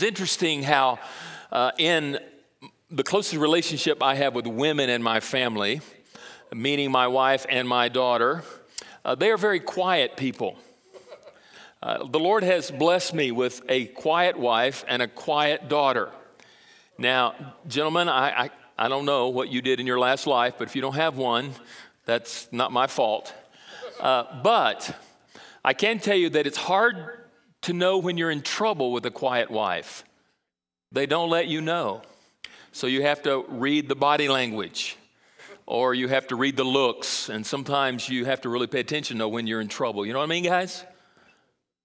It's interesting how, uh, in the closest relationship I have with women in my family, meaning my wife and my daughter, uh, they are very quiet people. Uh, the Lord has blessed me with a quiet wife and a quiet daughter. Now, gentlemen, I, I, I don't know what you did in your last life, but if you don't have one, that's not my fault. Uh, but I can tell you that it's hard to know when you're in trouble with a quiet wife. They don't let you know. So you have to read the body language or you have to read the looks. And sometimes you have to really pay attention to when you're in trouble. You know what I mean, guys?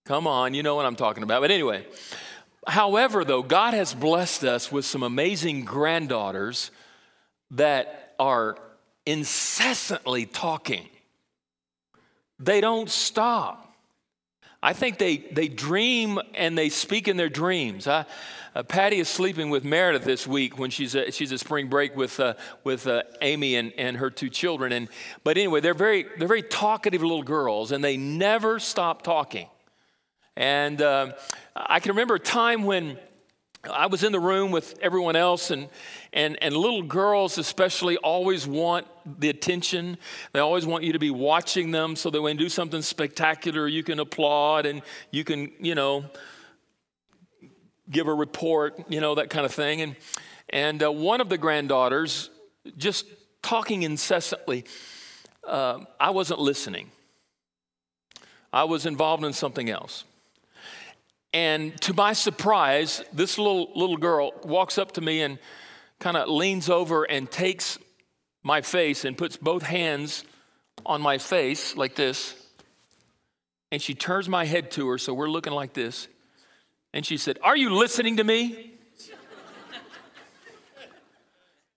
Come on, you know what I'm talking about. But anyway, however, though, God has blessed us with some amazing granddaughters that are incessantly talking. They don't stop. I think they, they dream and they speak in their dreams. I, uh, Patty is sleeping with Meredith this week when she's a, she's a spring break with, uh, with uh, Amy and, and her two children. And, but anyway, they're very, they're very talkative little girls and they never stop talking. And uh, I can remember a time when I was in the room with everyone else, and, and, and little girls, especially, always want the attention. They always want you to be watching them so that when they do something spectacular, you can applaud and you can, you know, give a report, you know, that kind of thing. And, and uh, one of the granddaughters, just talking incessantly, uh, I wasn't listening. I was involved in something else. And to my surprise, this little, little girl walks up to me and kind of leans over and takes my face and puts both hands on my face like this. And she turns my head to her, so we're looking like this. And she said, Are you listening to me?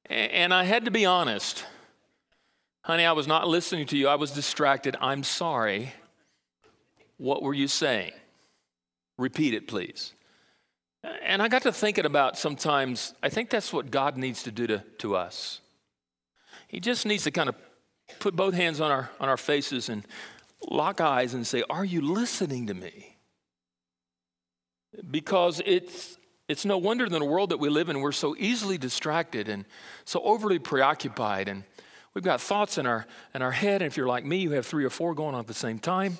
and I had to be honest. Honey, I was not listening to you. I was distracted. I'm sorry. What were you saying? Repeat it, please. And I got to thinking about sometimes, I think that's what God needs to do to, to us. He just needs to kind of put both hands on our, on our faces and lock eyes and say, Are you listening to me? Because it's, it's no wonder in the world that we live in, we're so easily distracted and so overly preoccupied. And we've got thoughts in our, in our head. And if you're like me, you have three or four going on at the same time.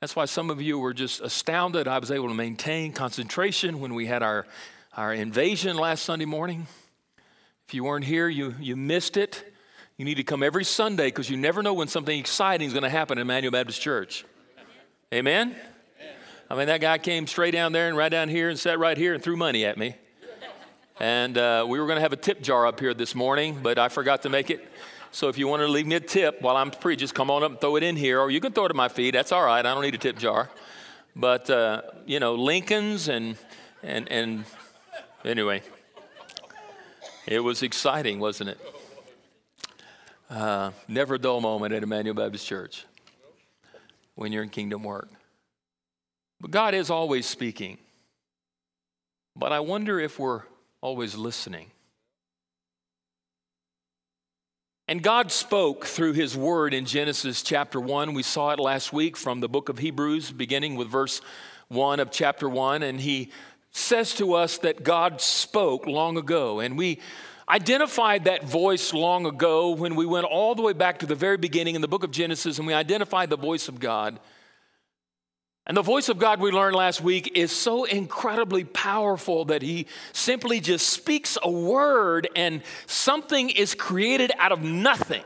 That's why some of you were just astounded I was able to maintain concentration when we had our, our invasion last Sunday morning. If you weren't here, you, you missed it. You need to come every Sunday because you never know when something exciting is going to happen in Immanuel Baptist Church. Amen? I mean, that guy came straight down there and right down here and sat right here and threw money at me. And uh, we were going to have a tip jar up here this morning, but I forgot to make it. So if you want to leave me a tip while I'm preaching, just come on up and throw it in here, or you can throw it at my feet. That's all right. I don't need a tip jar. But uh, you know, Lincolns and and and anyway, it was exciting, wasn't it? Uh, never a dull moment at Immanuel Baptist Church when you're in kingdom work. But God is always speaking. But I wonder if we're always listening. And God spoke through his word in Genesis chapter 1. We saw it last week from the book of Hebrews, beginning with verse 1 of chapter 1. And he says to us that God spoke long ago. And we identified that voice long ago when we went all the way back to the very beginning in the book of Genesis and we identified the voice of God. And the voice of God we learned last week is so incredibly powerful that he simply just speaks a word and something is created out of nothing.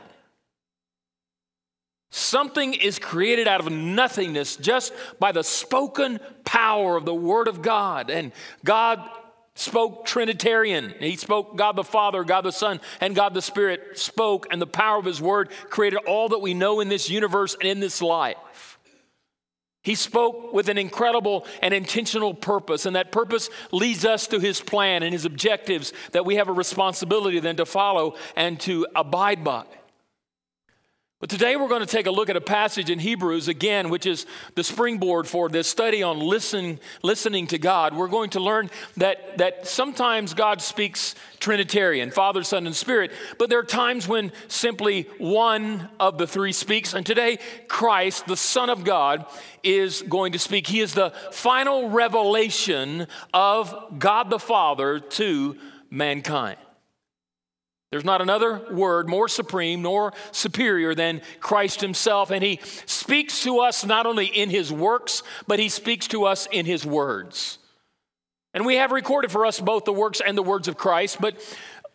Something is created out of nothingness just by the spoken power of the Word of God. And God spoke Trinitarian. He spoke God the Father, God the Son, and God the Spirit spoke, and the power of His Word created all that we know in this universe and in this life. He spoke with an incredible and intentional purpose, and that purpose leads us to his plan and his objectives that we have a responsibility then to follow and to abide by. But today we're going to take a look at a passage in Hebrews again, which is the springboard for this study on listen, listening to God. We're going to learn that, that sometimes God speaks Trinitarian, Father, Son, and Spirit, but there are times when simply one of the three speaks. And today, Christ, the Son of God, is going to speak. He is the final revelation of God the Father to mankind. There's not another word more supreme nor superior than Christ Himself. And He speaks to us not only in His works, but He speaks to us in His words. And we have recorded for us both the works and the words of Christ, but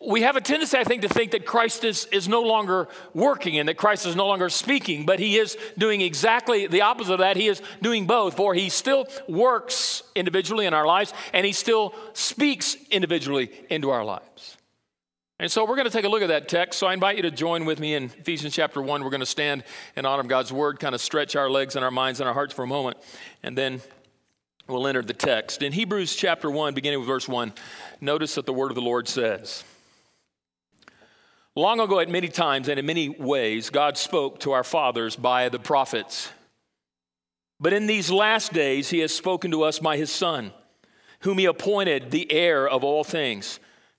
we have a tendency, I think, to think that Christ is, is no longer working and that Christ is no longer speaking, but he is doing exactly the opposite of that. He is doing both, for he still works individually in our lives and he still speaks individually into our lives. And so we're going to take a look at that text. So I invite you to join with me in Ephesians chapter 1. We're going to stand in honor of God's word, kind of stretch our legs and our minds and our hearts for a moment, and then we'll enter the text. In Hebrews chapter 1, beginning with verse 1, notice that the word of the Lord says, Long ago, at many times and in many ways, God spoke to our fathers by the prophets. But in these last days, he has spoken to us by his Son, whom he appointed the heir of all things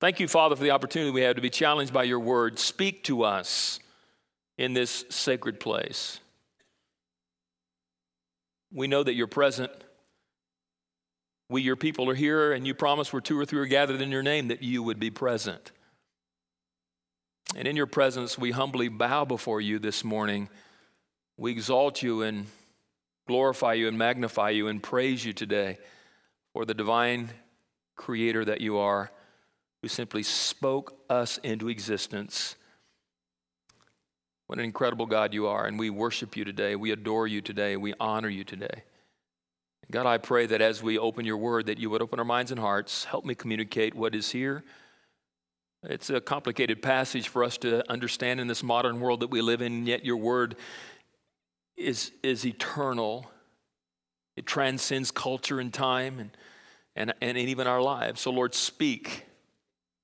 Thank you, Father, for the opportunity we have to be challenged by your word. Speak to us in this sacred place. We know that you're present. We, your people, are here, and you promise where two or three are gathered in your name that you would be present. And in your presence, we humbly bow before you this morning. We exalt you and glorify you and magnify you and praise you today for the divine creator that you are who simply spoke us into existence. What an incredible God you are, and we worship you today. We adore you today. We honor you today. God, I pray that as we open your word, that you would open our minds and hearts. Help me communicate what is here. It's a complicated passage for us to understand in this modern world that we live in, yet your word is, is eternal. It transcends culture and time and, and, and even our lives. So, Lord, speak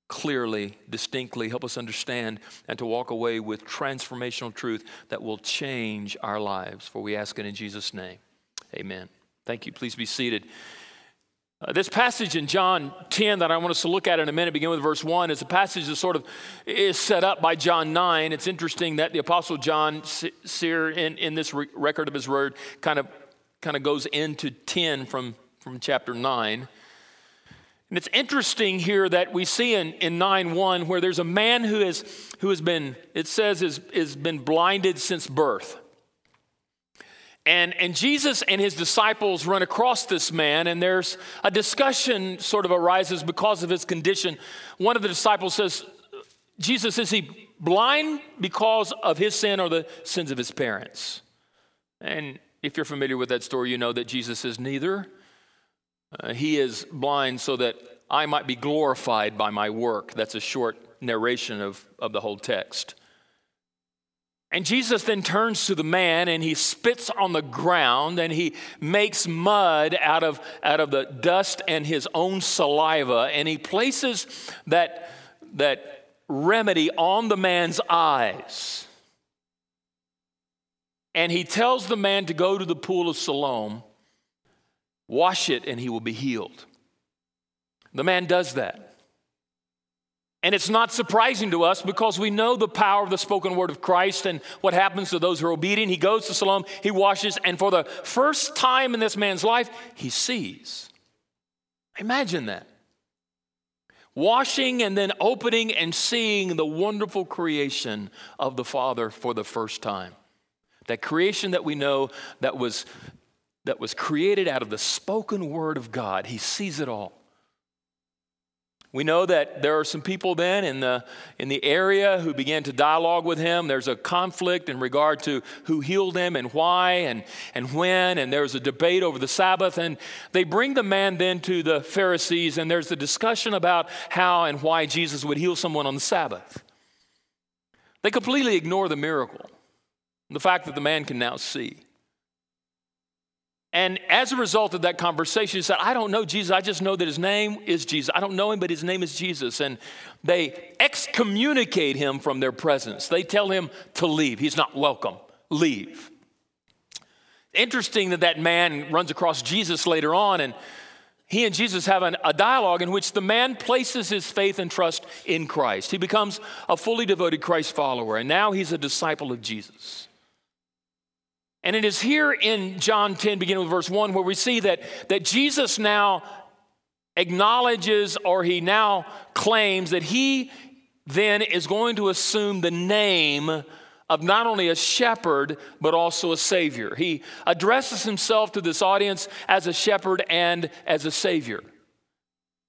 clearly, distinctly, help us understand, and to walk away with transformational truth that will change our lives. For we ask it in Jesus' name. Amen. Thank you. Please be seated. Uh, this passage in John 10 that I want us to look at in a minute, begin with verse 1, is a passage that sort of is set up by John 9. It's interesting that the Apostle John, here in, in this re- record of his word, kind of, kind of goes into 10 from, from chapter 9. And it's interesting here that we see in, in 9 1 where there's a man who, is, who has been, it says, has, has been blinded since birth. And, and Jesus and his disciples run across this man, and there's a discussion sort of arises because of his condition. One of the disciples says, Jesus, is he blind because of his sin or the sins of his parents? And if you're familiar with that story, you know that Jesus is neither. Uh, he is blind so that I might be glorified by my work. That's a short narration of, of the whole text. And Jesus then turns to the man and he spits on the ground and he makes mud out of, out of the dust and his own saliva and he places that, that remedy on the man's eyes. And he tells the man to go to the pool of Siloam Wash it and he will be healed. The man does that. And it's not surprising to us because we know the power of the spoken word of Christ and what happens to those who are obedient. He goes to Siloam, he washes, and for the first time in this man's life, he sees. Imagine that. Washing and then opening and seeing the wonderful creation of the Father for the first time. That creation that we know that was that was created out of the spoken word of God. He sees it all. We know that there are some people then in the, in the area who began to dialogue with him. There's a conflict in regard to who healed him and why and, and when, and there's a debate over the Sabbath. And they bring the man then to the Pharisees, and there's a discussion about how and why Jesus would heal someone on the Sabbath. They completely ignore the miracle, the fact that the man can now see. And as a result of that conversation, he said, I don't know Jesus. I just know that his name is Jesus. I don't know him, but his name is Jesus. And they excommunicate him from their presence. They tell him to leave. He's not welcome. Leave. Interesting that that man runs across Jesus later on, and he and Jesus have an, a dialogue in which the man places his faith and trust in Christ. He becomes a fully devoted Christ follower, and now he's a disciple of Jesus. And it is here in John 10, beginning with verse 1, where we see that, that Jesus now acknowledges or he now claims that he then is going to assume the name of not only a shepherd, but also a savior. He addresses himself to this audience as a shepherd and as a savior.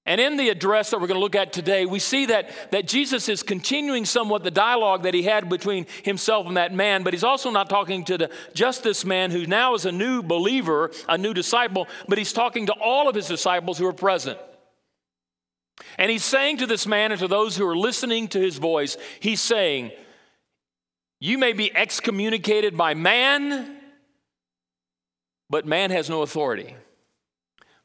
And in the address that we're going to look at today, we see that, that Jesus is continuing somewhat the dialogue that he had between himself and that man, but he's also not talking to the, just this man who now is a new believer, a new disciple, but he's talking to all of his disciples who are present. And he's saying to this man and to those who are listening to his voice, he's saying, You may be excommunicated by man, but man has no authority.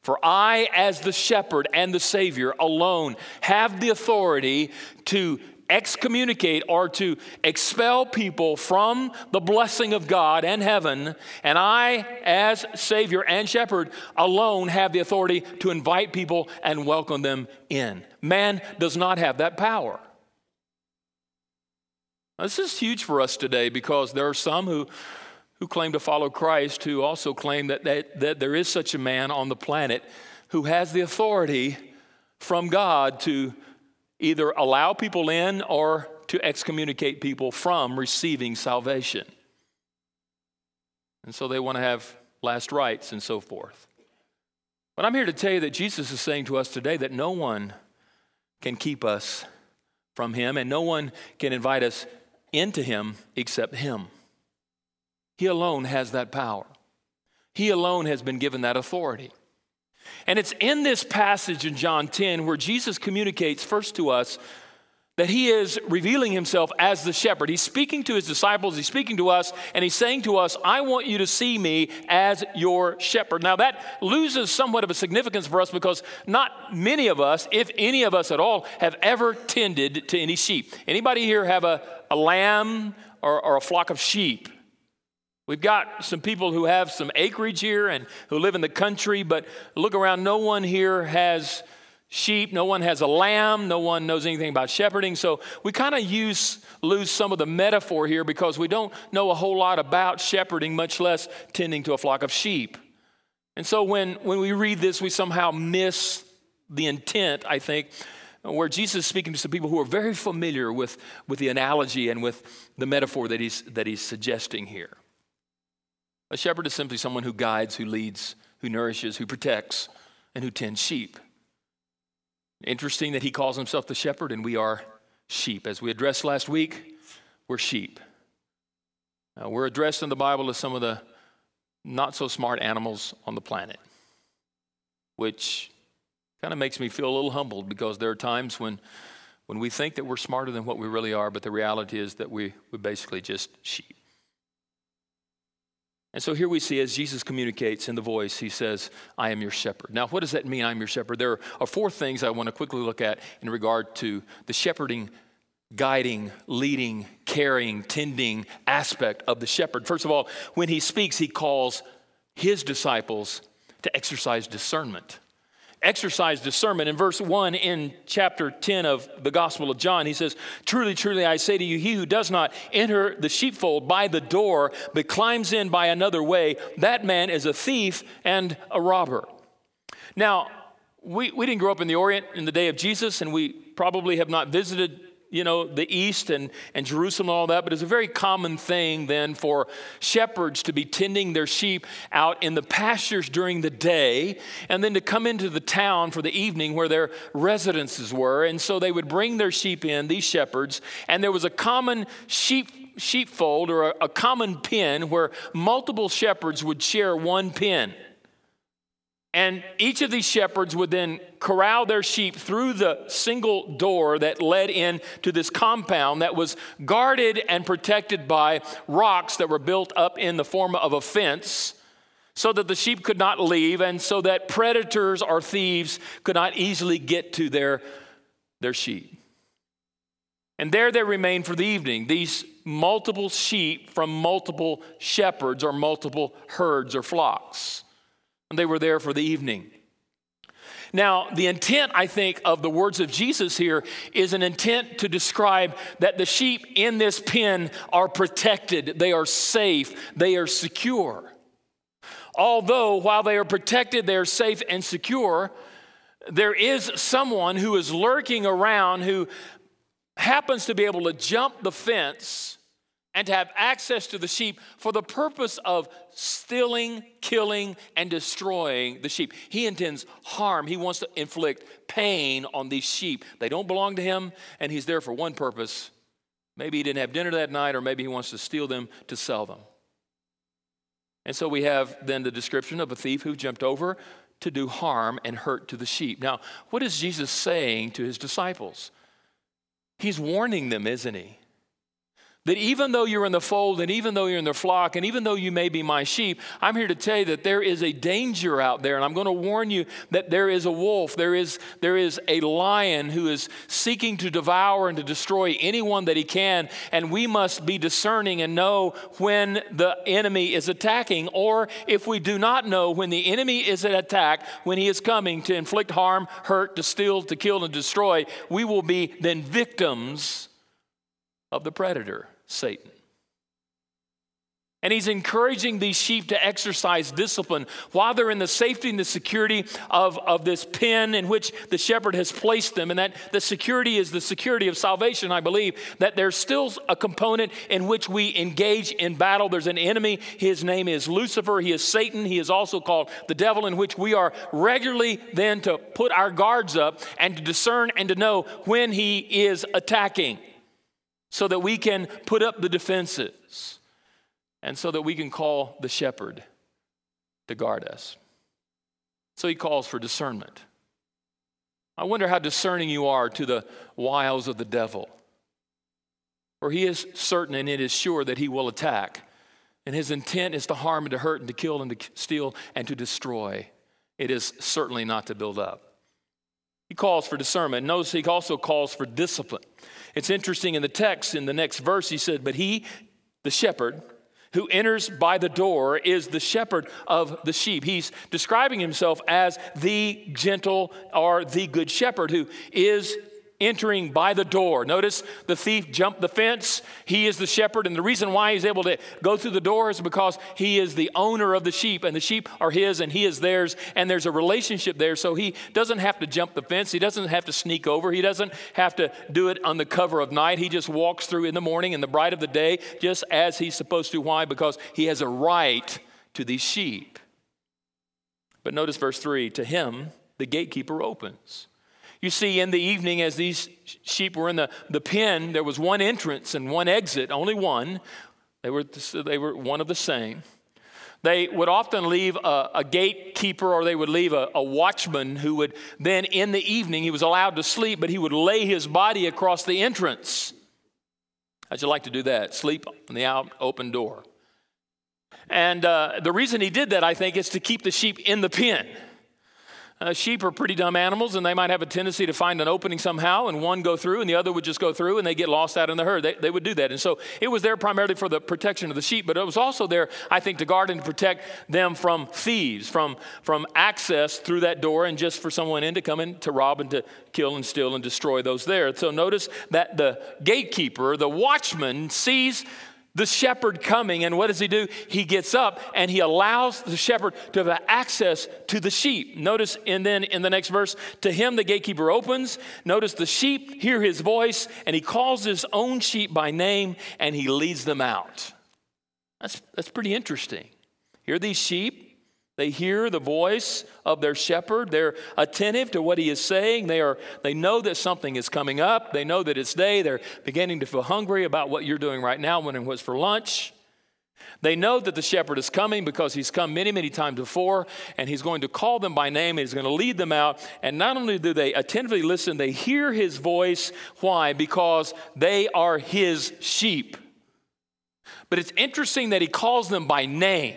For I, as the shepherd and the Savior alone, have the authority to excommunicate or to expel people from the blessing of God and heaven. And I, as Savior and Shepherd, alone have the authority to invite people and welcome them in. Man does not have that power. This is huge for us today because there are some who who claim to follow Christ who also claim that, that, that there is such a man on the planet who has the authority from God to either allow people in or to excommunicate people from receiving salvation. And so they want to have last rites and so forth. But I'm here to tell you that Jesus is saying to us today that no one can keep us from Him and no one can invite us into Him except Him. He alone has that power. He alone has been given that authority. And it's in this passage in John 10 where Jesus communicates first to us that he is revealing himself as the shepherd. He's speaking to his disciples, he's speaking to us, and he's saying to us, I want you to see me as your shepherd. Now, that loses somewhat of a significance for us because not many of us, if any of us at all, have ever tended to any sheep. Anybody here have a, a lamb or, or a flock of sheep? We've got some people who have some acreage here and who live in the country, but look around, no one here has sheep, no one has a lamb, no one knows anything about shepherding. So we kind of use lose some of the metaphor here because we don't know a whole lot about shepherding, much less tending to a flock of sheep. And so when, when we read this, we somehow miss the intent, I think, where Jesus is speaking to some people who are very familiar with, with the analogy and with the metaphor that he's, that he's suggesting here. A shepherd is simply someone who guides, who leads, who nourishes, who protects, and who tends sheep. Interesting that he calls himself the shepherd and we are sheep. As we addressed last week, we're sheep. Uh, we're addressed in the Bible as some of the not so smart animals on the planet, which kind of makes me feel a little humbled because there are times when, when we think that we're smarter than what we really are, but the reality is that we, we're basically just sheep. And so here we see as Jesus communicates in the voice, he says, I am your shepherd. Now, what does that mean, I'm your shepherd? There are four things I want to quickly look at in regard to the shepherding, guiding, leading, caring, tending aspect of the shepherd. First of all, when he speaks, he calls his disciples to exercise discernment exercise discernment. In verse 1 in chapter 10 of the Gospel of John, he says, Truly, truly, I say to you, he who does not enter the sheepfold by the door, but climbs in by another way, that man is a thief and a robber. Now, we, we didn't grow up in the Orient in the day of Jesus, and we probably have not visited you know, the east and, and Jerusalem and all that, but it's a very common thing then for shepherds to be tending their sheep out in the pastures during the day and then to come into the town for the evening where their residences were. And so they would bring their sheep in, these shepherds, and there was a common sheep sheepfold or a, a common pen where multiple shepherds would share one pen. And each of these shepherds would then corral their sheep through the single door that led in to this compound that was guarded and protected by rocks that were built up in the form of a fence so that the sheep could not leave and so that predators or thieves could not easily get to their, their sheep. And there they remained for the evening, these multiple sheep from multiple shepherds or multiple herds or flocks. And they were there for the evening. Now, the intent, I think, of the words of Jesus here is an intent to describe that the sheep in this pen are protected, they are safe, they are secure. Although, while they are protected, they are safe and secure, there is someone who is lurking around who happens to be able to jump the fence and to have access to the sheep for the purpose of stealing, killing, and destroying the sheep. He intends harm. He wants to inflict pain on these sheep. They don't belong to him, and he's there for one purpose. Maybe he didn't have dinner that night, or maybe he wants to steal them to sell them. And so we have then the description of a thief who jumped over to do harm and hurt to the sheep. Now, what is Jesus saying to his disciples? He's warning them, isn't he? That even though you're in the fold and even though you're in the flock and even though you may be my sheep, I'm here to tell you that there is a danger out there. And I'm going to warn you that there is a wolf, there is, there is a lion who is seeking to devour and to destroy anyone that he can. And we must be discerning and know when the enemy is attacking. Or if we do not know when the enemy is at attack, when he is coming to inflict harm, hurt, to steal, to kill, and destroy, we will be then victims of the predator, Satan. And he's encouraging these sheep to exercise discipline while they're in the safety and the security of, of this pen in which the shepherd has placed them. And that the security is the security of salvation, I believe. That there's still a component in which we engage in battle. There's an enemy. His name is Lucifer. He is Satan. He is also called the devil, in which we are regularly then to put our guards up and to discern and to know when he is attacking so that we can put up the defenses and so that we can call the shepherd to guard us. So he calls for discernment. I wonder how discerning you are to the wiles of the devil. For he is certain and it is sure that he will attack. And his intent is to harm and to hurt and to kill and to steal and to destroy. It is certainly not to build up. He calls for discernment. Notice he also calls for discipline. It's interesting in the text, in the next verse, he said, But he, the shepherd, who enters by the door is the shepherd of the sheep. He's describing himself as the gentle or the good shepherd who is entering by the door. Notice the thief jumped the fence. He is the shepherd, and the reason why he's able to go through the door is because he is the owner of the sheep, and the sheep are his and he is theirs, and there's a relationship there. So he doesn't have to jump the fence. He doesn't have to sneak over. He doesn't have to do it on the cover of night. He just walks through in the morning in the bright of the day, just as he's supposed to. Why? Because he has a right to these sheep. But notice verse 3 to him, the gatekeeper opens. You see, in the evening, as these sheep were in the, the pen, there was one entrance and one exit, only one. They were, they were one of the same. They would often leave a, a gatekeeper or they would leave a, a, watchman who would then, in the evening, he was allowed to sleep, but he would lay his body across the entrance. How'd you like to do that? Sleep on the out open door. And uh, the reason he did that, I think, is to keep the sheep in the pen. Uh, sheep are pretty dumb animals, and they might have a tendency to find an opening somehow, and one go through, and the other would just go through, and they get lost out in the herd. They, they would do that. And so it was there primarily for the protection of the sheep, but it was also there, I think, to guard and protect them from thieves, from, from access through that door, and just for someone in to come in to rob and to kill and steal and destroy those there. So notice that the gatekeeper, the watchman, sees the shepherd coming, and what does he do? He gets up and he allows the shepherd to have access to the sheep. Notice, and then in the next verse, to him the gatekeeper opens. Notice the sheep hear his voice, and he calls his own sheep by name and he leads them out. That's, that's pretty interesting. Here, these sheep, they hear the voice of their shepherd. They're attentive to what he is saying. They, are, they know that something is coming up. They know that it's day. They're beginning to feel hungry about what you're doing right now when it was for lunch. They know that the shepherd is coming because he's come many, many times before, and he's going to call them by name and he's going to lead them out. And not only do they attentively listen, they hear his voice. Why? Because they are his sheep. But it's interesting that he calls them by name.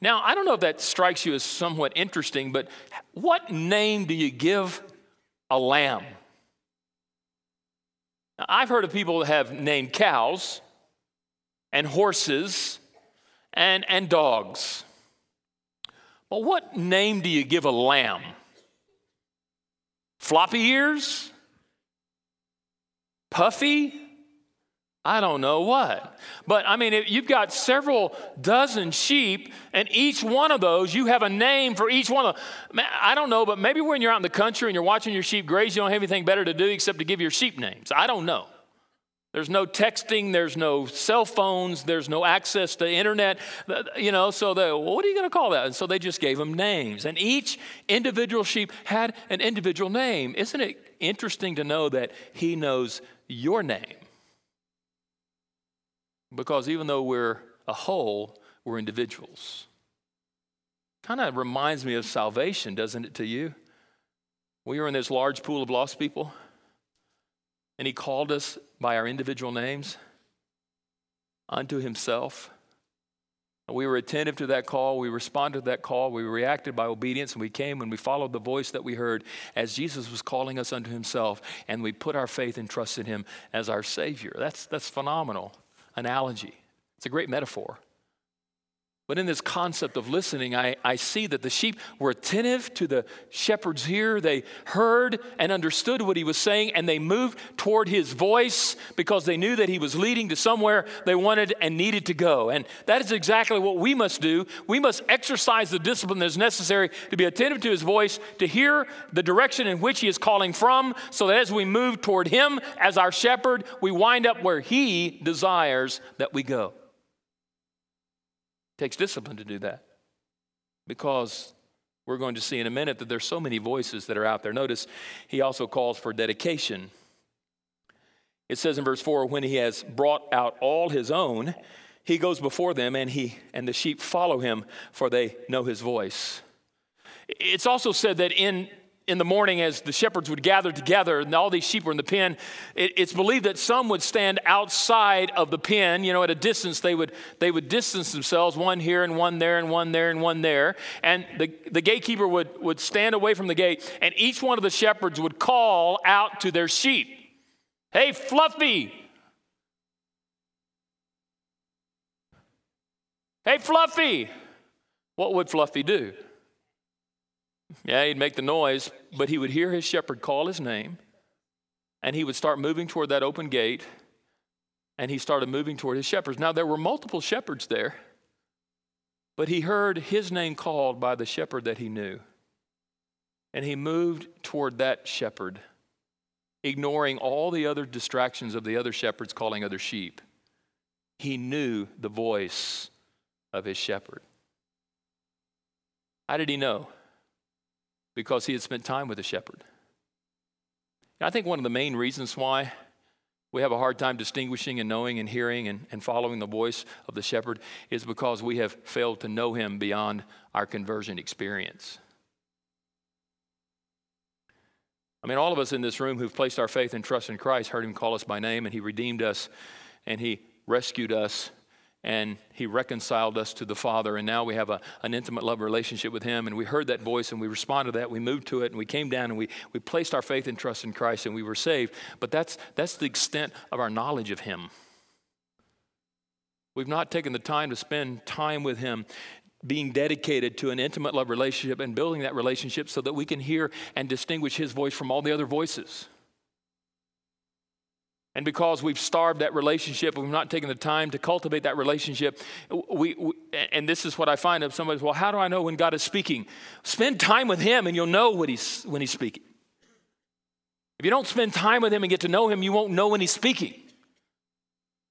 Now, I don't know if that strikes you as somewhat interesting, but what name do you give a lamb? Now, I've heard of people that have named cows and horses and, and dogs. But what name do you give a lamb? Floppy ears? Puffy? I don't know what. But I mean, you've got several dozen sheep, and each one of those, you have a name for each one of them. I don't know, but maybe when you're out in the country and you're watching your sheep graze, you don't have anything better to do except to give your sheep names. I don't know. There's no texting, there's no cell phones, there's no access to internet, you know, so they, well, what are you going to call that? And so they just gave them names. And each individual sheep had an individual name. Isn't it interesting to know that he knows your name? Because even though we're a whole, we're individuals. Kind of reminds me of salvation, doesn't it, to you? We were in this large pool of lost people, and He called us by our individual names unto Himself. We were attentive to that call. We responded to that call. We reacted by obedience, and we came and we followed the voice that we heard as Jesus was calling us unto Himself, and we put our faith and trust in Him as our Savior. That's, that's phenomenal analogy. It's a great metaphor. But in this concept of listening, I, I see that the sheep were attentive to the shepherd's ear. They heard and understood what he was saying, and they moved toward his voice because they knew that he was leading to somewhere they wanted and needed to go. And that is exactly what we must do. We must exercise the discipline that is necessary to be attentive to his voice, to hear the direction in which he is calling from, so that as we move toward him as our shepherd, we wind up where he desires that we go. It takes discipline to do that because we're going to see in a minute that there's so many voices that are out there. Notice he also calls for dedication. It says in verse 4 when he has brought out all his own, he goes before them and he and the sheep follow him for they know his voice. It's also said that in in the morning as the shepherds would gather together and all these sheep were in the pen it, it's believed that some would stand outside of the pen you know at a distance. They would they would distance themselves one here and one there and one there and one there. And the, the gatekeeper would would stand away from the gate and each one of the shepherds would call out to their sheep hey fluffy! Hey fluffy! What would fluffy do yeah, he'd make the noise, but he would hear his shepherd call his name, and he would start moving toward that open gate, and he started moving toward his shepherds. Now, there were multiple shepherds there, but he heard his name called by the shepherd that he knew, and he moved toward that shepherd, ignoring all the other distractions of the other shepherds calling other sheep. He knew the voice of his shepherd. How did he know? Because he had spent time with the shepherd. And I think one of the main reasons why we have a hard time distinguishing and knowing and hearing and, and following the voice of the shepherd is because we have failed to know him beyond our conversion experience. I mean, all of us in this room who've placed our faith and trust in Christ heard him call us by name, and he redeemed us, and he rescued us and he reconciled us to the Father, and now we have a, an intimate love relationship with him. And we heard that voice and we responded to that. We moved to it and we came down and we, we placed our faith and trust in Christ and we were saved. But that's, that's the extent of our knowledge of him. We've not taken the time to spend time with him, being dedicated to an intimate love relationship and building that relationship so that we can hear and distinguish his voice from all the other voices. And because we've starved that relationship, we've not taken the time to cultivate that relationship. We, we, and this is what I find of somebody, well, how do I know when God is speaking? Spend time with Him and you'll know when He's, when he's speaking. If you don't spend time with Him and get to know Him, you won't know when He's speaking.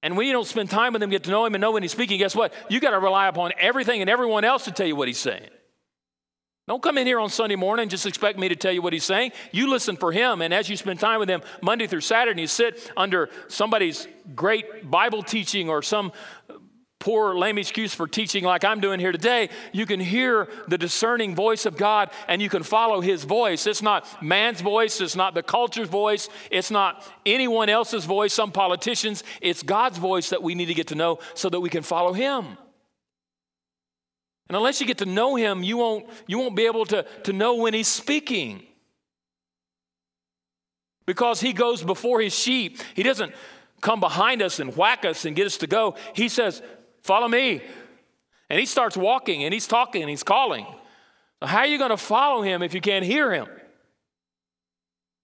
And when you don't spend time with Him, get to know Him and know when He's speaking, guess what? You got to rely upon everything and everyone else to tell you what He's saying. Don't come in here on Sunday morning just expect me to tell you what he's saying. You listen for him, and as you spend time with him Monday through Saturday, and you sit under somebody's great Bible teaching or some poor, lame excuse for teaching like I'm doing here today, you can hear the discerning voice of God and you can follow his voice. It's not man's voice, it's not the culture's voice, it's not anyone else's voice, some politicians. It's God's voice that we need to get to know so that we can follow him. And unless you get to know him, you won't, you won't be able to, to know when he's speaking. Because he goes before his sheep. He doesn't come behind us and whack us and get us to go. He says, Follow me. And he starts walking and he's talking and he's calling. How are you going to follow him if you can't hear him?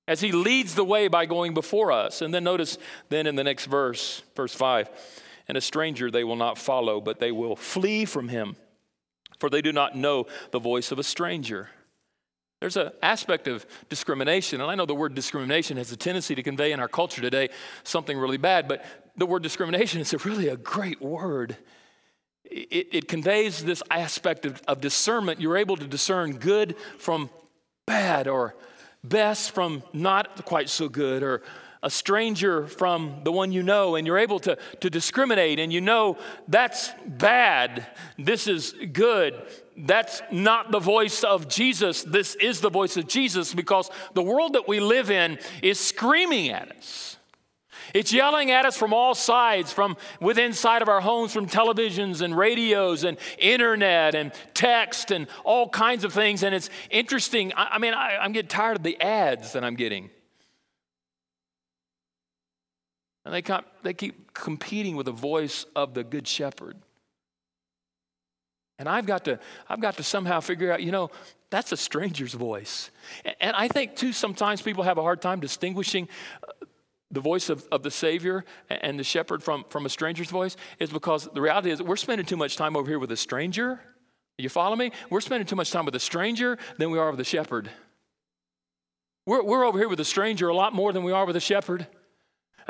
As he leads the way by going before us. And then notice then in the next verse, verse 5 and a stranger they will not follow, but they will flee from him for they do not know the voice of a stranger. There's an aspect of discrimination, and I know the word discrimination has a tendency to convey in our culture today something really bad, but the word discrimination is a really a great word. It, it conveys this aspect of, of discernment. You're able to discern good from bad, or best from not quite so good, or a stranger from the one you know, and you're able to, to discriminate, and you know that's bad, this is good. That's not the voice of Jesus. This is the voice of Jesus because the world that we live in is screaming at us. It's yelling at us from all sides, from within side of our homes, from televisions and radios and internet and text and all kinds of things. And it's interesting. I, I mean, I, I'm getting tired of the ads that I'm getting. And they, got, they keep competing with the voice of the Good Shepherd. And I've got to, I've got to somehow figure out, you know, that's a stranger's voice. And I think, too, sometimes people have a hard time distinguishing uh, the voice of, of the Savior and the shepherd from, from a stranger's voice, is because the reality is we're spending too much time over here with a stranger. You follow me? We're spending too much time with a stranger than we are with the shepherd. We're, we're over here with a stranger a lot more than we are with a shepherd.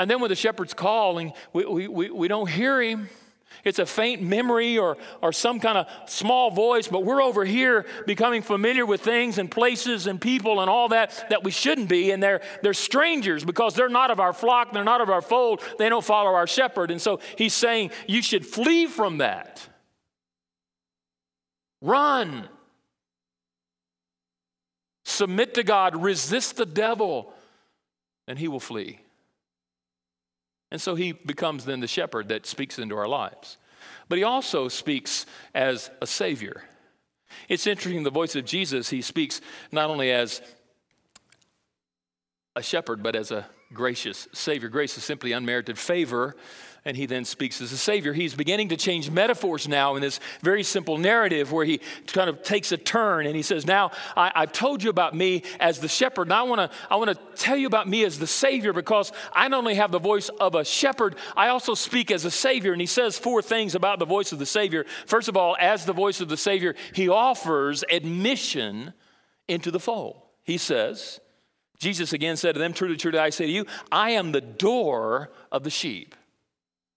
And then when the shepherd's calling, we, we, we, we don't hear him. It's a faint memory or, or some kind of small voice, but we're over here becoming familiar with things and places and people and all that that we shouldn't be. And they're, they're strangers because they're not of our flock, they're not of our fold, they don't follow our shepherd. And so he's saying you should flee from that. Run. Submit to God, resist the devil, and he will flee. And so he becomes then the shepherd that speaks into our lives. But he also speaks as a savior. It's interesting, the voice of Jesus, he speaks not only as a shepherd, but as a gracious savior. Grace is simply unmerited favor and he then speaks as a savior. He's beginning to change metaphors now in this very simple narrative where he kind of takes a turn and he says, Now I, have told you about me as the shepherd. Now I want to I want to tell you about me as the savior because I not only have the voice of a shepherd, I also speak as a savior. And he says four things about the voice of the savior. First of all, as the voice of the savior, he offers admission into the fold. He says, Jesus again said to them, Truly, truly, I say to you, I am the door of the sheep.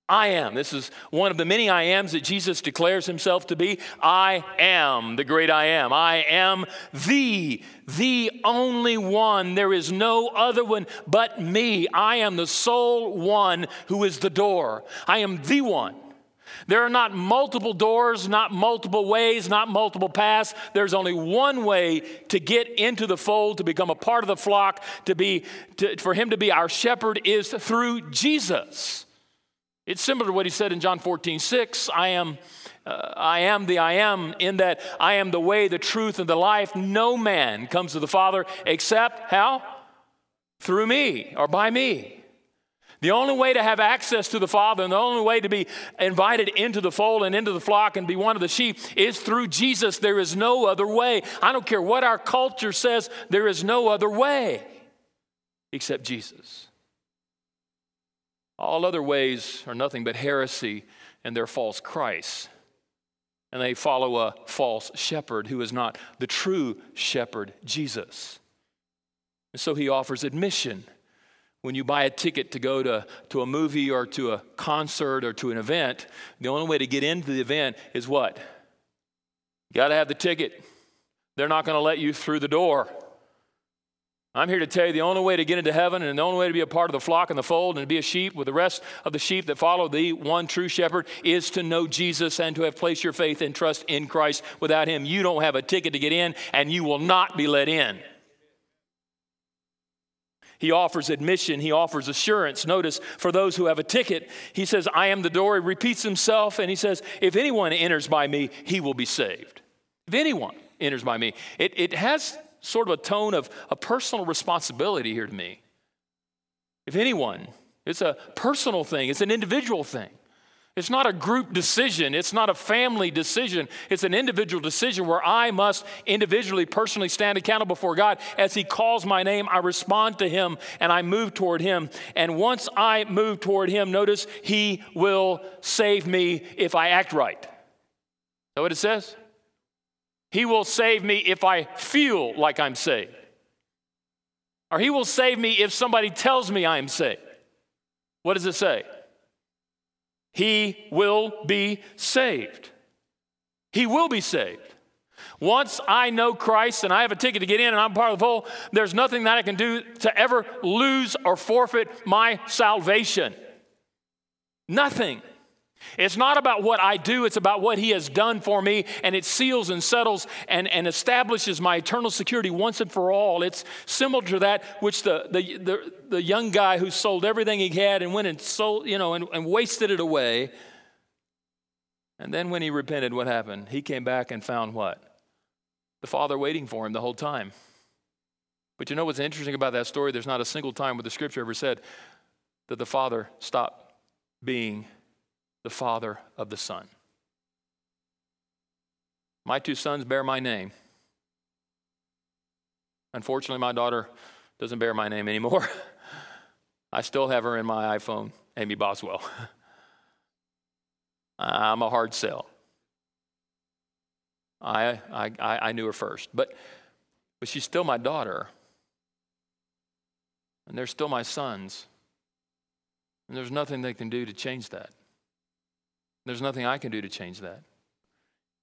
I am. This is one of the many I ams that Jesus declares himself to be. I am the great I am. I am the, the only one. There is no other one but me. I am the sole one who is the door. I am the one. There are not multiple doors, not multiple ways, not multiple paths. There's only one way to get into the fold, to become a part of the flock, to be, to, for him to be our shepherd is through Jesus. It's similar to what he said in John 14, 6. I am, uh, I am the I am, in that I am the way, the truth, and the life. No man comes to the Father except how? Through me or by me. The only way to have access to the Father and the only way to be invited into the fold and into the flock and be one of the sheep is through Jesus. There is no other way. I don't care what our culture says, there is no other way except Jesus. All other ways are nothing but heresy and they're false Christs. And they follow a false shepherd who is not the true shepherd, Jesus. And so he offers admission. When you buy a ticket to go to, to a movie or to a concert or to an event, the only way to get into the event is what? You got to have the ticket. They're not going to let you through the door. I'm here to tell you the only way to get into heaven and the only way to be a part of the flock and the fold and to be a sheep with the rest of the sheep that follow the one true shepherd is to know Jesus and to have placed your faith and trust in Christ. Without him, you don't have a ticket to get in and you will not be let in. He offers admission, he offers assurance. Notice for those who have a ticket, he says, I am the door. He repeats himself and he says, If anyone enters by me, he will be saved. If anyone enters by me, it, it has sort of a tone of a personal responsibility here to me. If anyone, it's a personal thing, it's an individual thing. It's not a group decision. It's not a family decision. It's an individual decision where I must individually, personally stand accountable before God. As He calls my name, I respond to Him and I move toward Him. And once I move toward Him, notice He will save me if I act right. Is that what it says? He will save me if I feel like I'm saved. Or He will save me if somebody tells me I'm saved. What does it say? He will be saved. He will be saved. Once I know Christ and I have a ticket to get in and I'm part of the fold, there's nothing that I can do to ever lose or forfeit my salvation. Nothing. It's not about what I do, it's about what He has done for me, and it seals and settles and, and establishes my eternal security once and for all. It's similar to that which the, the, the, the young guy who sold everything he had and went and sold, you know, and, and wasted it away. And then when he repented, what happened? He came back and found what? The Father waiting for him the whole time. But you know what's interesting about that story? There's not a single time where the scripture ever said that the Father stopped being the Father of the Son. My two sons bear my name. Unfortunately, my daughter doesn't bear my name anymore. I still have her in my iPhone, Amy Boswell. I'm a hard sell. I, I, I knew her first, but, but she's still my daughter. And they're still my sons. And there's nothing they can do to change that. There's nothing I can do to change that.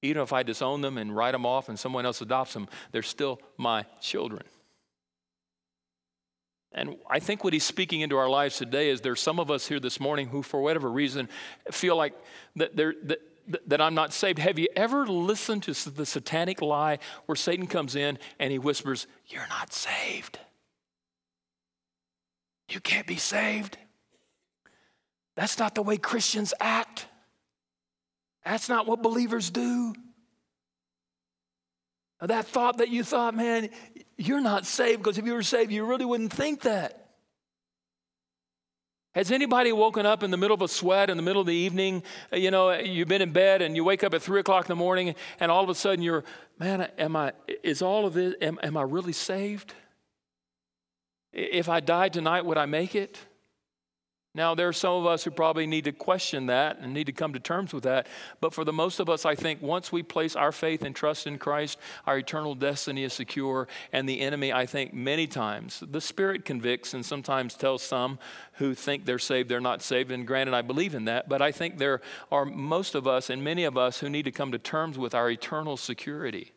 Even if I disown them and write them off and someone else adopts them, they're still my children. And I think what he's speaking into our lives today is there's some of us here this morning who, for whatever reason, feel like that, that, that I'm not saved. Have you ever listened to the satanic lie where Satan comes in and he whispers, You're not saved? You can't be saved. That's not the way Christians act. That's not what believers do. That thought that you thought, man, you're not saved because if you were saved, you really wouldn't think that. Has anybody woken up in the middle of a sweat in the middle of the evening? You know, you've been in bed and you wake up at three o'clock in the morning and all of a sudden you're, man, am I, is all of this, am, am I really saved? If I died tonight, would I make it? Now, there are some of us who probably need to question that and need to come to terms with that. But for the most of us, I think once we place our faith and trust in Christ, our eternal destiny is secure. And the enemy, I think, many times, the Spirit convicts and sometimes tells some who think they're saved, they're not saved. And granted, I believe in that. But I think there are most of us and many of us who need to come to terms with our eternal security.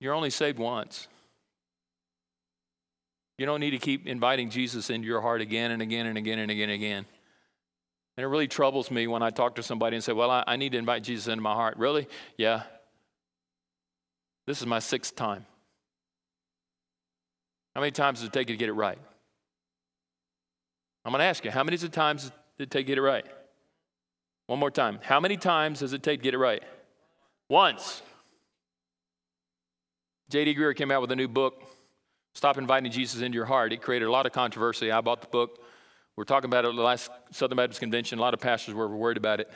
You're only saved once. You don't need to keep inviting Jesus into your heart again and again and again and again and again. And it really troubles me when I talk to somebody and say, Well, I, I need to invite Jesus into my heart. Really? Yeah. This is my sixth time. How many times does it take you to get it right? I'm going to ask you, how many times does it take to get it right? One more time. How many times does it take to get it right? Once. J.D. Greear came out with a new book Stop inviting Jesus into your heart. It created a lot of controversy. I bought the book. We're talking about it at the last Southern Baptist Convention. A lot of pastors were worried about it.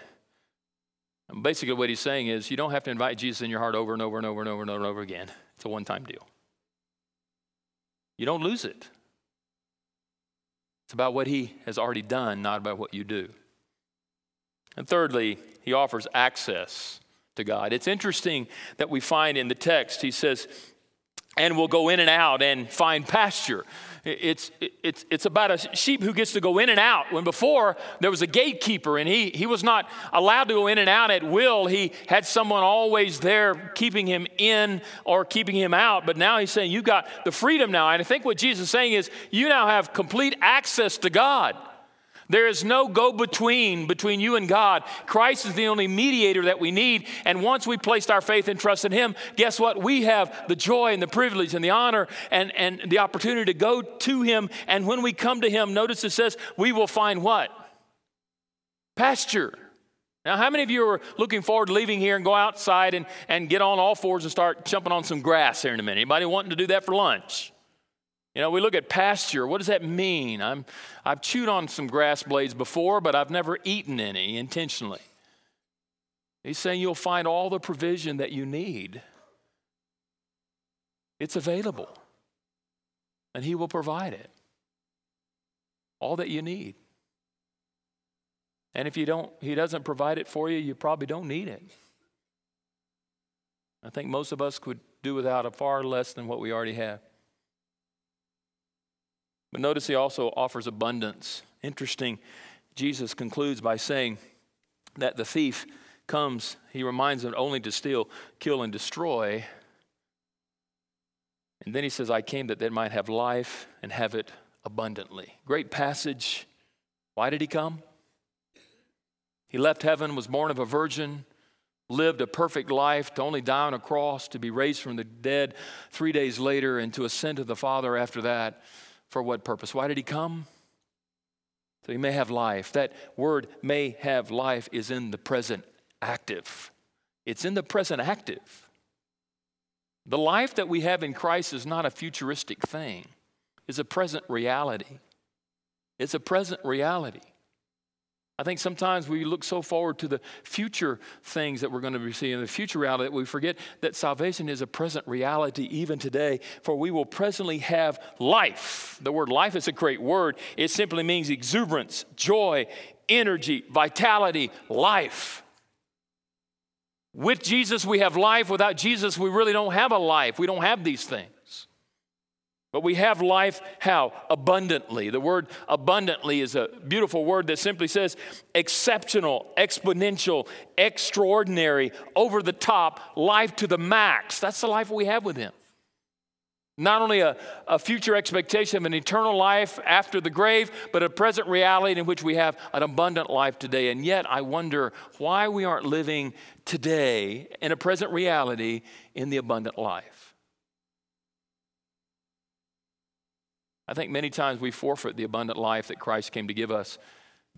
And basically, what he's saying is you don't have to invite Jesus in your heart over and over and over and over and over, and over again. It's a one time deal. You don't lose it. It's about what He has already done, not about what you do. And thirdly, He offers access to God. It's interesting that we find in the text, He says, and will go in and out and find pasture. It's, it's, it's about a sheep who gets to go in and out. When before there was a gatekeeper and he, he was not allowed to go in and out at will, he had someone always there keeping him in or keeping him out. But now he's saying, You got the freedom now. And I think what Jesus is saying is, You now have complete access to God. There is no go between between you and God. Christ is the only mediator that we need. And once we placed our faith and trust in Him, guess what? We have the joy and the privilege and the honor and, and the opportunity to go to Him. And when we come to Him, notice it says, we will find what? Pasture. Now, how many of you are looking forward to leaving here and go outside and, and get on all fours and start jumping on some grass here in a minute? Anybody wanting to do that for lunch? You know, we look at pasture. What does that mean? I'm, I've chewed on some grass blades before, but I've never eaten any intentionally. He's saying you'll find all the provision that you need. It's available, and He will provide it. All that you need. And if you don't, He doesn't provide it for you, you probably don't need it. I think most of us could do without a far less than what we already have. But notice he also offers abundance. Interesting, Jesus concludes by saying that the thief comes, he reminds them only to steal, kill, and destroy. And then he says, I came that they might have life and have it abundantly. Great passage. Why did he come? He left heaven, was born of a virgin, lived a perfect life to only die on a cross, to be raised from the dead three days later, and to ascend to the Father after that. For what purpose? Why did he come? So he may have life. That word may have life is in the present active. It's in the present active. The life that we have in Christ is not a futuristic thing, it's a present reality. It's a present reality. I think sometimes we look so forward to the future things that we're going to be seeing, the future reality, that we forget that salvation is a present reality even today, for we will presently have life. The word life is a great word. It simply means exuberance, joy, energy, vitality, life. With Jesus, we have life. Without Jesus, we really don't have a life. We don't have these things. But we have life how? Abundantly. The word abundantly is a beautiful word that simply says exceptional, exponential, extraordinary, over the top, life to the max. That's the life we have with Him. Not only a, a future expectation of an eternal life after the grave, but a present reality in which we have an abundant life today. And yet, I wonder why we aren't living today in a present reality in the abundant life. I think many times we forfeit the abundant life that Christ came to give us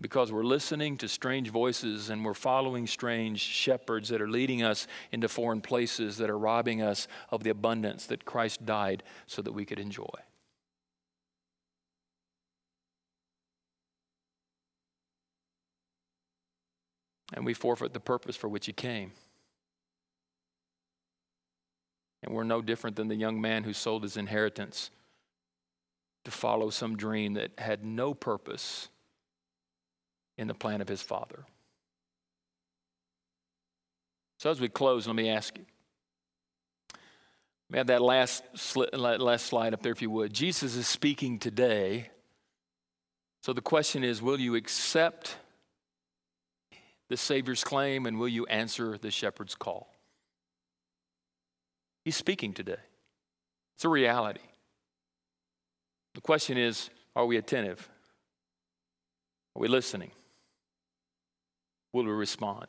because we're listening to strange voices and we're following strange shepherds that are leading us into foreign places that are robbing us of the abundance that Christ died so that we could enjoy. And we forfeit the purpose for which He came. And we're no different than the young man who sold his inheritance to follow some dream that had no purpose in the plan of his father. So, as we close, let me ask you. We have that last, last slide up there, if you would. Jesus is speaking today. So the question is will you accept the Savior's claim and will you answer the shepherd's call? He's speaking today. It's a reality. The question is are we attentive? Are we listening? Will we respond?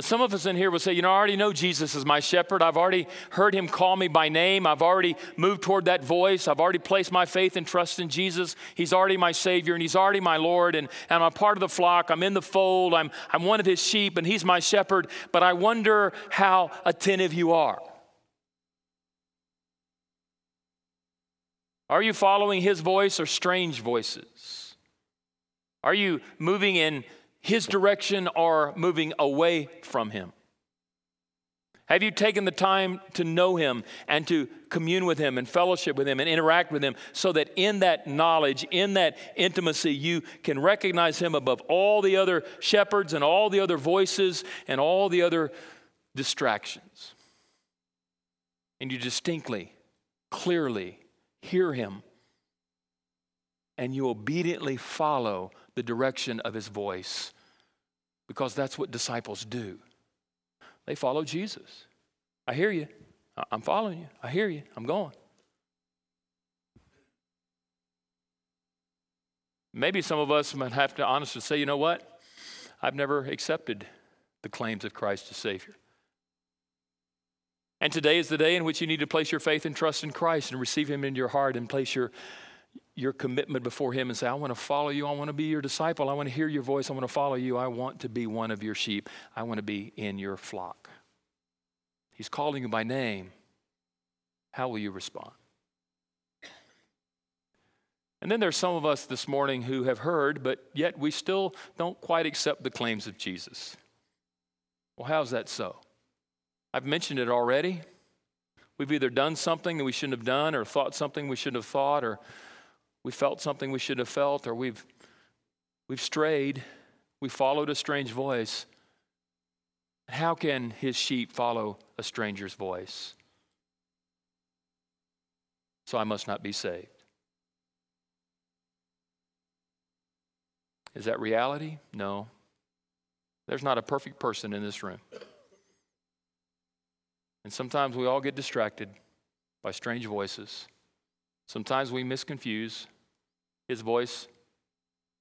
Some of us in here will say, You know, I already know Jesus is my shepherd. I've already heard him call me by name. I've already moved toward that voice. I've already placed my faith and trust in Jesus. He's already my Savior and He's already my Lord. And, and I'm a part of the flock. I'm in the fold. I'm, I'm one of His sheep and He's my shepherd. But I wonder how attentive you are. Are you following his voice or strange voices? Are you moving in his direction or moving away from him? Have you taken the time to know him and to commune with him and fellowship with him and interact with him so that in that knowledge, in that intimacy, you can recognize him above all the other shepherds and all the other voices and all the other distractions? And you distinctly, clearly hear him and you obediently follow the direction of his voice because that's what disciples do. They follow Jesus. I hear you. I'm following you. I hear you. I'm going. Maybe some of us might have to honestly say, you know what? I've never accepted the claims of Christ as Savior. And today is the day in which you need to place your faith and trust in Christ and receive Him into your heart and place your your commitment before Him and say, I want to follow you. I want to be your disciple. I want to hear your voice. I want to follow you. I want to be one of your sheep. I want to be in your flock. He's calling you by name. How will you respond? And then there's some of us this morning who have heard, but yet we still don't quite accept the claims of Jesus. Well, how's that so? I've mentioned it already. We've either done something that we shouldn't have done, or thought something we shouldn't have thought, or we felt something we shouldn't have felt, or we've, we've strayed, we followed a strange voice. How can his sheep follow a stranger's voice? So I must not be saved. Is that reality? No. There's not a perfect person in this room. And sometimes we all get distracted by strange voices. Sometimes we misconfuse his voice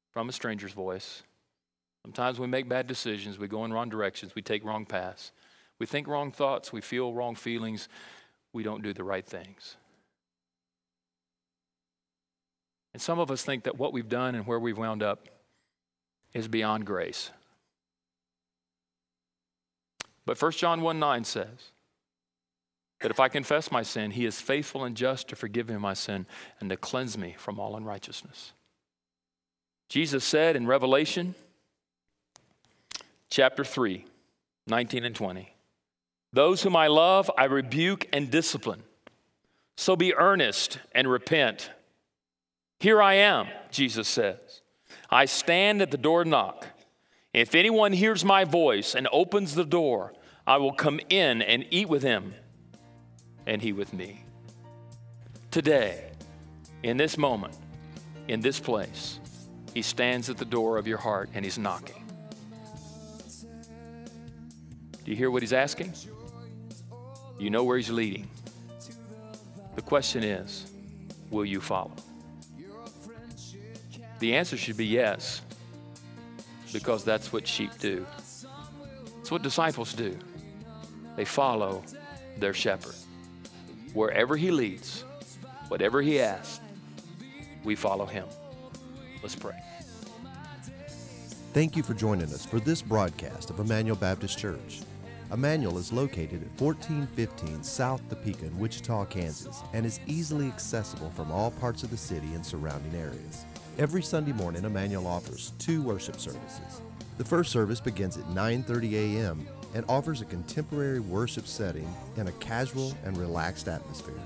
from a stranger's voice. Sometimes we make bad decisions, we go in wrong directions, we take wrong paths. We think wrong thoughts, we feel wrong feelings, we don't do the right things. And some of us think that what we've done and where we've wound up is beyond grace. But 1 John 1 9 says that if I confess my sin, he is faithful and just to forgive me my sin and to cleanse me from all unrighteousness. Jesus said in Revelation chapter 3, 19 and 20, Those whom I love, I rebuke and discipline. So be earnest and repent. Here I am, Jesus says. I stand at the door and knock. If anyone hears my voice and opens the door, I will come in and eat with him and He with me. Today, in this moment, in this place, He stands at the door of your heart and He's knocking. Do you hear what He's asking? You know where He's leading. The question is, will you follow? The answer should be yes, because that's what sheep do. It's what disciples do. They follow their shepherd wherever He leads, whatever He asks, we follow Him. Let's pray. Thank you for joining us for this broadcast of Immanuel Baptist Church. Immanuel is located at 1415 South Topeka in Wichita, Kansas, and is easily accessible from all parts of the city and surrounding areas. Every Sunday morning, Immanuel offers two worship services. The first service begins at 9:30 a.m and offers a contemporary worship setting in a casual and relaxed atmosphere.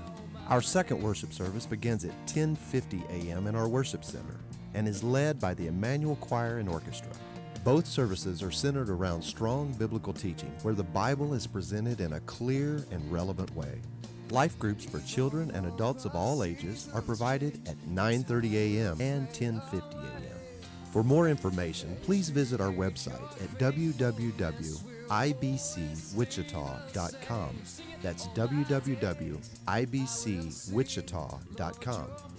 Our second worship service begins at 10:50 a.m. in our worship center and is led by the Immanuel Choir and Orchestra. Both services are centered around strong biblical teaching where the Bible is presented in a clear and relevant way. Life groups for children and adults of all ages are provided at 9:30 a.m. and 10:50 a.m. For more information, please visit our website at www ibcwichita.com. That's www.ibcwichita.com.